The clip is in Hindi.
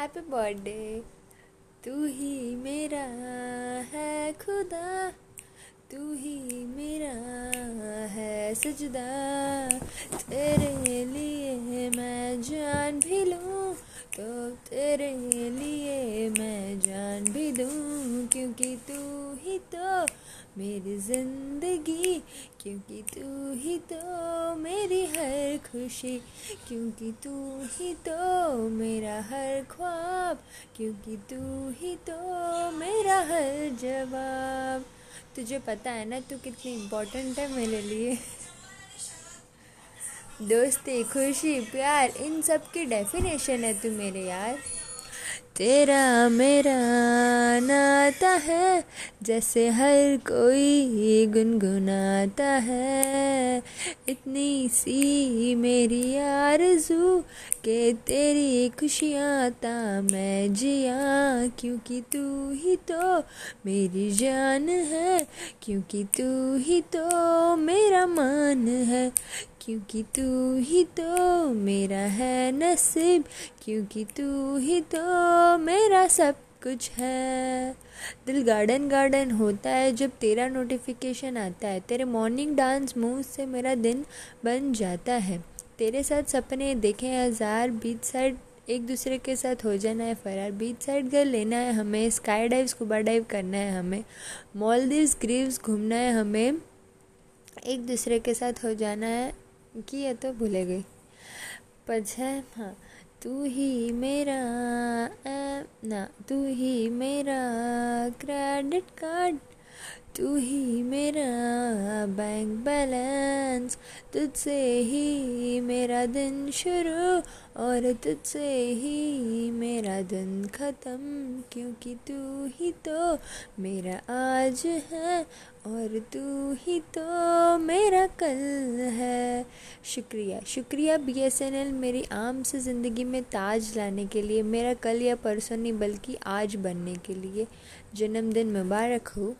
हैप्पी बर्थडे तू ही मेरा है खुदा। तू ही मेरा है सजदा। तेरे लिए मैं जान भी लूँ। तो तेरे लिए मैं जान भी दूँ। क्योंकि तू ही तो मेरी ज़िंदगी। क्योंकि तू ही तो मेरी हर खुशी। क्योंकि तू ही तो मेरा ख्वाब, क्योंकि तू ही तो मेरा हर जवाब। तुझे पता है ना, तू कितनी इम्पोर्टेंट है मेरे लिए। दोस्ती, खुशी, प्यार, इन सब की डेफिनेशन है तू मेरे यार। तेरा मेरा नाता है, जैसे हर कोई गुनगुनाता है। इतनी सी मेरी आरज़ू के तेरी खुशियाँ ता मैं जिया। क्योंकि तू ही तो मेरी जान है, क्योंकि तू ही तो मेरा मान है, क्योंकि तू ही तो मेरा है नसीब, क्योंकि तू ही तो मेरा सब कुछ है। दिल गार्डन गार्डन होता है, जब तेरा नोटिफिकेशन आता है, तेरे मॉर्निंग डांस मूव से मेरा दिन बन जाता है। तेरे साथ सपने देखे हज़ार बीच साइड एक दूसरे के साथ हो जाना है, फरार बीच साइड घर लेना है हमें स्काई डाइव स्कूबा डाइव करना है हमें मॉलदीव्स ग्रीव्स घूमना है हमें, एक दूसरे के साथ हो जाना है, किया तो भूले गई। पछे हाँ तू ही मेरा ना तू ही मेरा क्रेडिट कार्ड तू ही मेरा बैंक बैलेंस तुझसे ही मेरा दिन शुरू, और तुझसे ही मेरा दिन ख़त्म, क्योंकि तू ही तो मेरा आज है, और तू ही तो मेरा कल है। शुक्रिया शुक्रिया बी एस एन एल मेरी आम से ज़िंदगी में ताज लाने के लिए, मेरा कल या परसों नहीं, बल्कि आज बनने के लिए। जन्मदिन मुबारक हो।